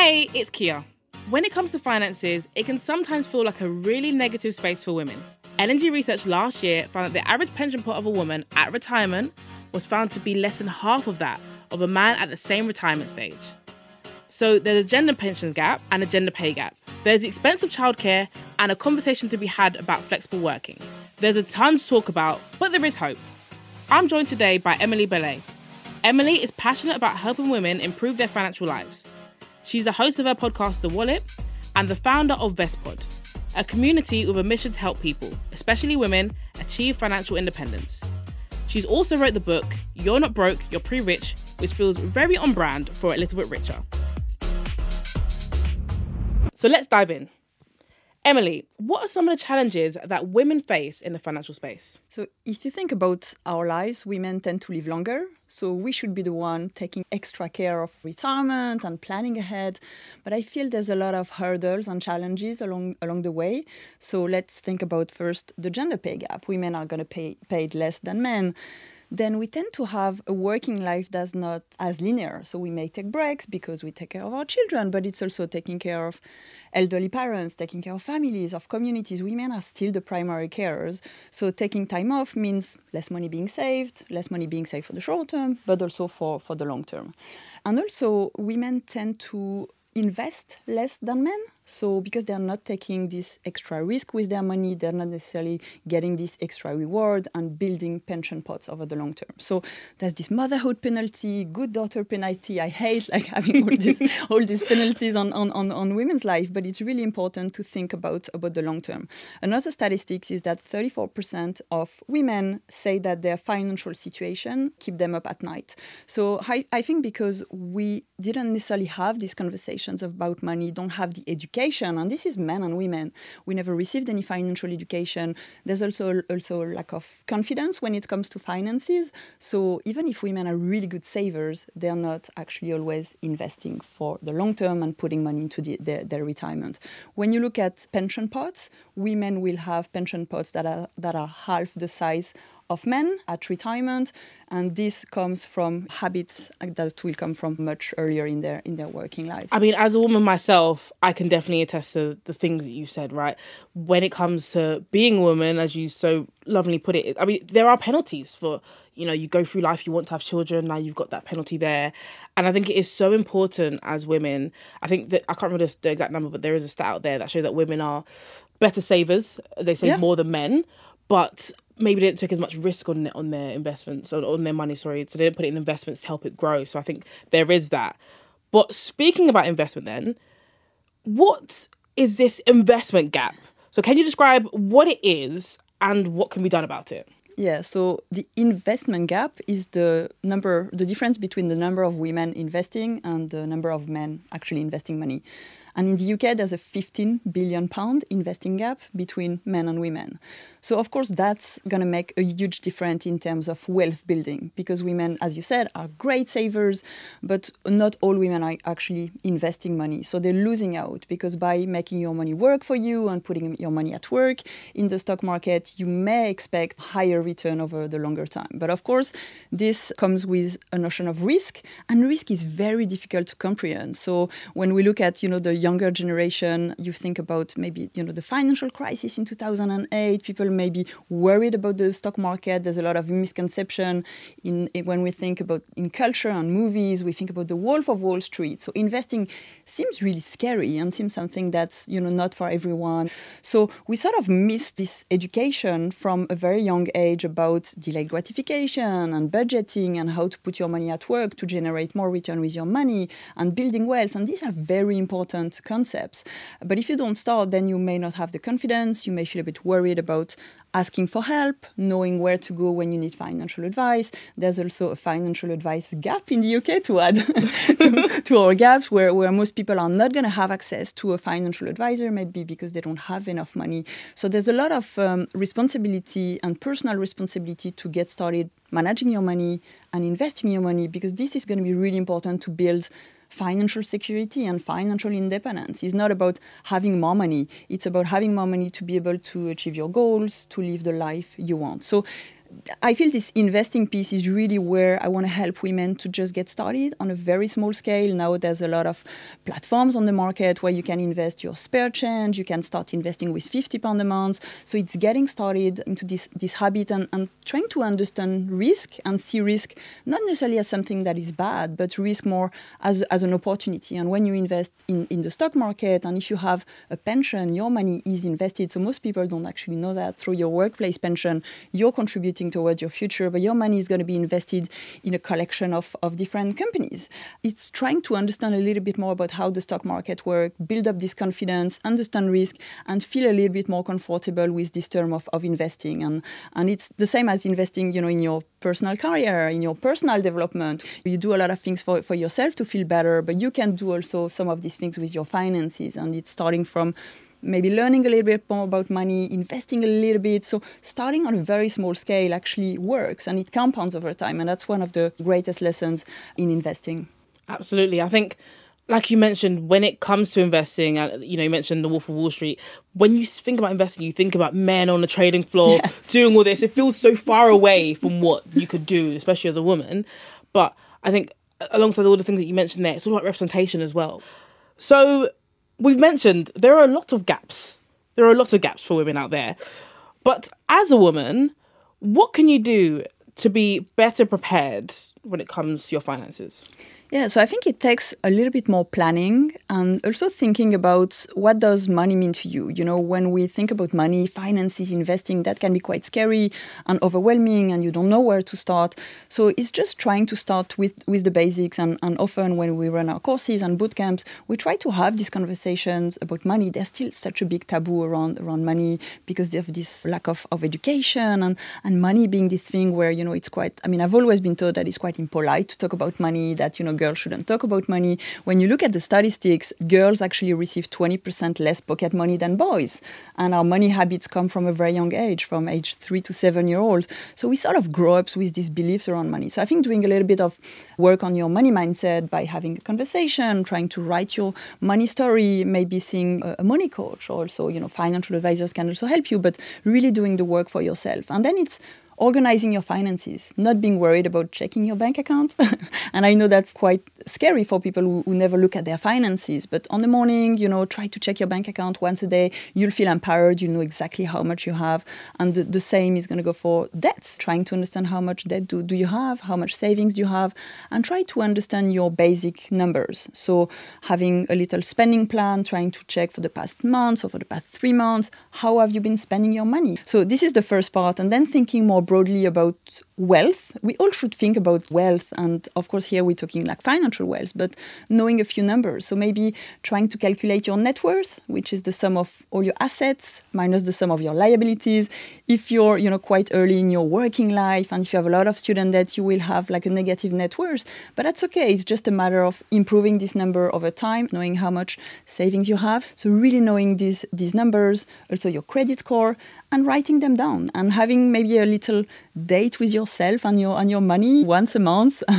Hey, it's Kia. When it comes to finances, it can sometimes feel like a really negative space for women. L&G research last year found that the average pension pot of a woman at retirement was found to be less than half of that of a man at the same retirement stage. So there's a gender pensions gap and a gender pay gap. There's the expense of childcare and a conversation to be had about flexible working. There's a ton to talk about, but there is hope. I'm joined today by Emilie Bellet. Emilie is passionate about helping women improve their financial lives. She's the host of her podcast, The Wallet, and the founder of Vestpod, a community with a mission to help people, especially women, achieve financial independence. She's also wrote the book You're Not Broke, You're Pre Rich, which feels very on brand for a little bit richer. So let's dive in. Emilie, what are some of the challenges that women face in the financial space? So, if you think about our lives, women tend to live longer. So, we should be the one taking extra care of retirement and planning ahead. But I feel there's a lot of hurdles and challenges along, along the way. So, let's think about first the gender pay gap. Women are going to pay paid less than men then we tend to have a working life that's not as linear. So we may take breaks because we take care of our children, but it's also taking care of elderly parents, taking care of families, of communities. Women are still the primary carers. So taking time off means less money being saved, less money being saved for the short term, but also for, for the long term. And also, women tend to invest less than men. So because they're not taking this extra risk with their money, they're not necessarily getting this extra reward and building pension pots over the long term. So there's this motherhood penalty, good daughter penalty. I hate like having all these all these penalties on, on, on, on women's life, but it's really important to think about about the long term. Another statistics is that 34% of women say that their financial situation keep them up at night. So I, I think because we didn't necessarily have these conversations about money, don't have the education and this is men and women. We never received any financial education. There's also also a lack of confidence when it comes to finances. So even if women are really good savers, they're not actually always investing for the long term and putting money into the, their, their retirement. When you look at pension pots, women will have pension pots that are that are half the size of men at retirement and this comes from habits that will come from much earlier in their in their working lives i mean as a woman myself i can definitely attest to the things that you said right? When it comes to being a woman as you so lovingly put it i mean there are penalties for you know you go through life you want to have children now you've got that penalty there. And i think it is so important as women i think that i can't remember the exact number but there is a stat out there that shows that women are better savers. They save yeah. more than men but maybe they didn't take as much risk on on their investments or on their money. Sorry, so they didn't put it in investments to help it grow. So I think there is that. But speaking about investment, then, what is this investment gap? So can you describe what it is and what can be done about it? Yeah, so the investment gap is the number, the difference between the number of women investing and the number of men actually investing money. And in the UK, there's a 15 billion pound investing gap between men and women. So, of course, that's going to make a huge difference in terms of wealth building because women, as you said, are great savers, but not all women are actually investing money. So, they're losing out because by making your money work for you and putting your money at work in the stock market, you may expect higher return over the longer time. But of course, this comes with a notion of risk, and risk is very difficult to comprehend. So, when we look at you know the younger generation, you think about maybe you know the financial crisis in 2008, people may be worried about the stock market. There's a lot of misconception in, in when we think about in culture and movies. We think about the Wolf of Wall Street. So investing seems really scary and seems something that's you know not for everyone. So we sort of miss this education from a very young age about delayed gratification and budgeting and how to put your money at work to generate more return with your money and building wealth. And these are very important concepts. But if you don't start, then you may not have the confidence. You may feel a bit worried about asking for help, knowing where to go when you need financial advice. There's also a financial advice gap in the UK to add to, to, our gaps where, where most people are not going to have access to a financial advisor, maybe because they don't have enough money. So there's a lot of um, responsibility and personal responsibility to get started managing your money and investing your money because this is going to be really important to build financial security and financial independence. It's not about having more money. It's about having more money to be able to achieve your goals, to live the life you want. So I feel this investing piece is really where I want to help women to just get started on a very small scale. Now there's a lot of platforms on the market where you can invest your spare change, you can start investing with 50 pounds a month. So it's getting started into this, this habit and, and trying to understand risk and see risk not necessarily as something that is bad, but risk more as, as an opportunity. And when you invest in, in the stock market and if you have a pension, your money is invested. So most people don't actually know that through your workplace pension, you're contributing towards your future, but your money is going to be invested in a collection of, of different companies. It's trying to understand a little bit more about how the stock market works, build up this confidence, understand risk, and feel a little bit more comfortable with this term of, of investing. And, and it's the same as investing, you know, in your personal career, in your personal development. You do a lot of things for, for yourself to feel better, but you can do also some of these things with your finances. And it's starting from maybe learning a little bit more about money, investing a little bit. So starting on a very small scale actually works and it compounds over time. And that's one of the greatest lessons in investing. Absolutely. I think like you mentioned, when it comes to investing, uh, you know, you mentioned the Wolf of Wall Street. When you think about investing, you think about men on the trading floor yes. doing all this. It feels so far away from what you could do, especially as a woman. But I think alongside all the things that you mentioned there, it's all about representation as well. So we've mentioned there are a lot of gaps. There are a lot of gaps for women out there. But as a woman, what can you do to be better prepared when it comes to your finances? Yeah, so I think it takes a little bit more planning and also thinking about what does money mean to you. You know, when we think about money, finances, investing, that can be quite scary and overwhelming and you don't know where to start. So it's just trying to start with, with the basics and, and often when we run our courses and boot camps, we try to have these conversations about money. There's still such a big taboo around around money because of this lack of, of education and, and money being this thing where, you know, it's quite I mean, I've always been told that it's quite impolite to talk about money, that, you know, girls shouldn't talk about money. When you look at the statistics, girls actually receive 20% less pocket money than boys. And our money habits come from a very young age, from age three to seven year old. So we sort of grow up with these beliefs around money. So I think doing a little bit of work on your money mindset by having a conversation, trying to write your money story, maybe seeing a money coach also, you know, financial advisors can also help you, but really doing the work for yourself. And then it's organizing your finances, not being worried about checking your bank account. and I know that's quite scary for people who, who, never look at their finances. But on the morning, you know, try to check your bank account once a day. You'll feel empowered. You know exactly how much you have. And the, the same is going to go for debts, trying to understand how much debt do, do you have, how much savings do you have, and try to understand your basic numbers. So having a little spending plan, trying to check for the past months or for the past three months, how have you been spending your money? So this is the first part. And then thinking more broadly about wealth. We all should think about wealth. And of course, here we're talking like financial wealth, but knowing a few numbers. So maybe trying to calculate your net worth, which is the sum of all your assets minus the sum of your liabilities. If you're, you know, quite early in your working life and if you have a lot of student debt, you will have like a negative net worth. But that's okay. It's just a matter of improving this number over time, knowing how much savings you have. So really knowing these these numbers, also your credit score, and writing them down and having maybe a little date with yourself and your and your money once a month.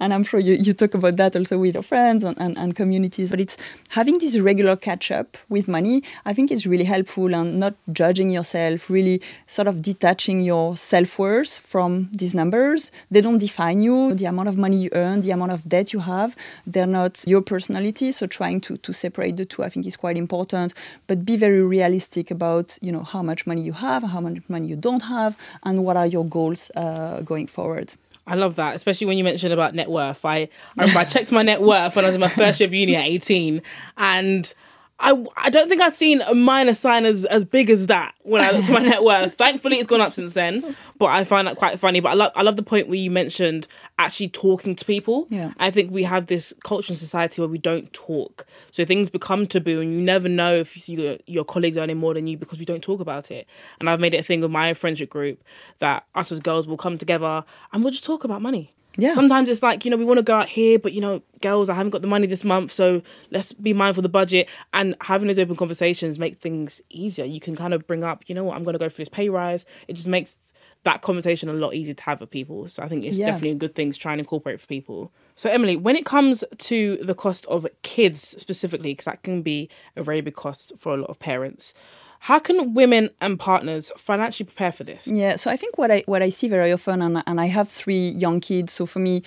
And i'm sure you, you talk about that also with your friends and, and, and communities but it's having this regular catch up with money i think is really helpful and not judging yourself really sort of detaching your self-worth from these numbers. They don't define you. The amount of money you earn the amount of debt you have they're not your personality. So trying to, to separate the two i think is quite important. But be very realistic about you know how much money you have how much money you don't have and what are your goals uh, going forward. I love that, especially when you mentioned about net worth. I, I remember I checked my net worth when I was in my first year of uni at 18, and I, I don't think I've seen a minus sign as, as big as that when I looked at my net worth. Thankfully, it's gone up since then, but I find that quite funny. But I love I love the point where you mentioned actually talking to people. Yeah. I think we have this culture in society where we don't talk, so things become taboo, and you never know if you, your colleagues are earning more than you because we don't talk about it. And I've made it a thing with my friendship group that us as girls will come together and we'll just talk about money yeah. Sometimes it's like, you know, we want to go out here, but, you know, girls, I haven't got the money this month, so let's be mindful of the budget. And having those open conversations make things easier. You can kind of bring up, you know what, I'm going to go for this pay rise. It just makes that conversation a lot easier to have with people. So I think it's yeah. definitely a good thing to try and incorporate for people. So, Emilie, when it comes to the cost of kids specifically, because that can be a very big cost for a lot of parents, How can women and partners financially prepare for this? Yeah, so I think what I what I see very often, and, and I have three young kids, so for me,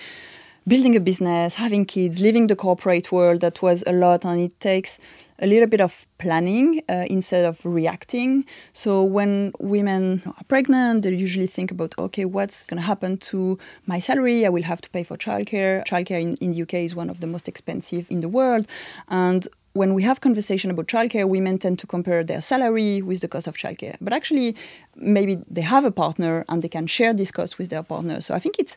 building a business, having kids, leaving the corporate world, that was a lot, and it takes a little bit of planning uh, instead of reacting. So when women are pregnant, they usually think about, okay, what's going to happen to my salary? I will have to pay for childcare. Childcare in, in the UK is one of the most expensive in the world. And when we have conversation about childcare, women tend to compare their salary with the cost of childcare. But actually, maybe they have a partner and they can share this cost with their partner. So I think it's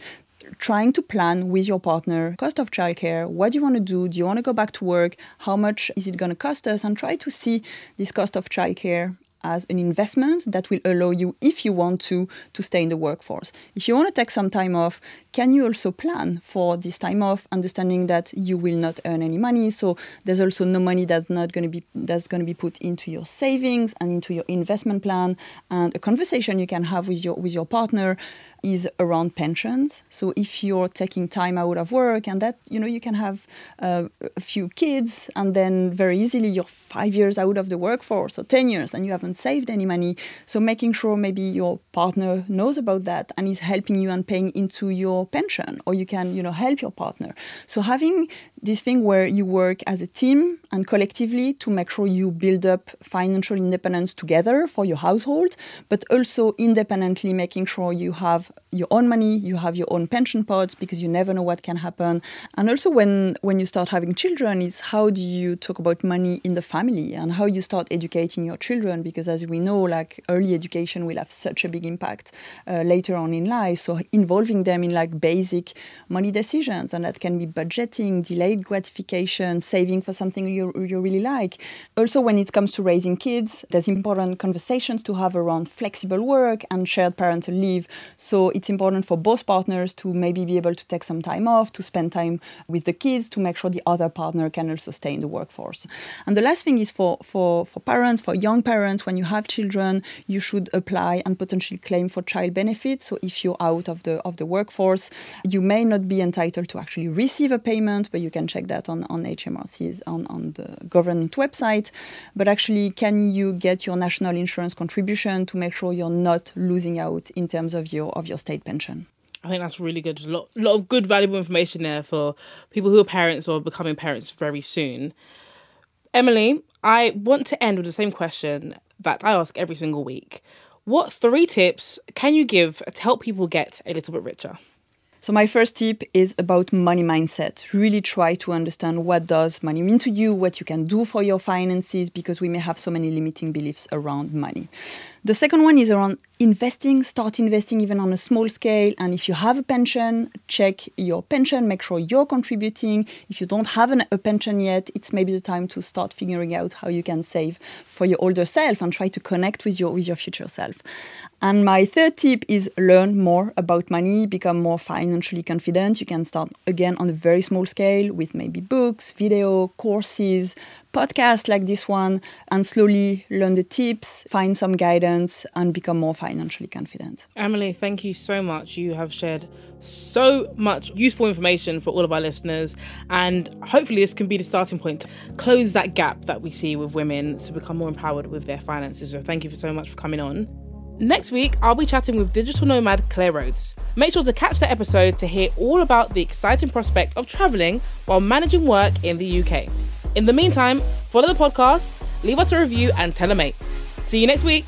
trying to plan with your partner cost of childcare what do you want to do do you want to go back to work how much is it going to cost us and try to see this cost of childcare as an investment that will allow you, if you want to, to stay in the workforce. If you want to take some time off, can you also plan for this time off, understanding that you will not earn any money? So there's also no money that's not going to be that's going to be put into your savings and into your investment plan. And a conversation you can have with your with your partner is around pensions. So if you're taking time out of work and that, you know, you can have uh, a few kids and then very easily you're five years out of the workforce or 10 years and you haven't saved any money. So making sure maybe your partner knows about that and is helping you and paying into your pension or you can, you know, help your partner. So having this thing where you work as a team and collectively to make sure you build up financial independence together for your household, but also independently making sure you have your own money, you have your own pension pots because you never know what can happen. And also when when you start having children, is how do you talk about money in the family and how you start educating your children because as we know, like early education will have such a big impact uh, later on in life. So involving them in like basic money decisions and that can be budgeting, delayed gratification, saving for something you, you really like. Also when it comes to raising kids, there's important conversations to have around flexible work and shared parental leave. So it's important for both partners to maybe be able to take some time off, to spend time with the kids, to make sure the other partner can also stay in the workforce. And the last thing is for, for, for parents, for young parents, when you have children, you should apply and potentially claim for child benefits. So if you're out of the of the workforce, you may not be entitled to actually receive a payment, but you can check that on, on HMRC's on, on the government website. But actually, can you get your national insurance contribution to make sure you're not losing out in terms of your of your state pension. I think that's really good. A lot, lot of good, valuable information there for people who are parents or becoming parents very soon. Emilie, I want to end with the same question that I ask every single week. What three tips can you give to help people get a little bit richer? So my first tip is about money mindset. Really try to understand what does money mean to you, what you can do for your finances because we may have so many limiting beliefs around money. The second one is around investing. Start investing even on a small scale. And if you have a pension, check your pension, make sure you're contributing. If you don't have an, a pension yet, it's maybe the time to start figuring out how you can save for your older self and try to connect with your with your future self. And my third tip is learn more about money, become more financially confident. You can start again on a very small scale with maybe books, video, courses, podcasts like this one and slowly learn the tips, find some guidance, and become more financially confident. Emilie, thank you so much. You have shared so much useful information for all of our listeners, and hopefully, this can be the starting point to close that gap that we see with women to become more empowered with their finances. So, thank you for so much for coming on. Next week, I'll be chatting with digital nomad Claire Rhodes. Make sure to catch the episode to hear all about the exciting prospect of travelling while managing work in the UK. In the meantime, follow the podcast, leave us a review, and tell a mate. See you next week.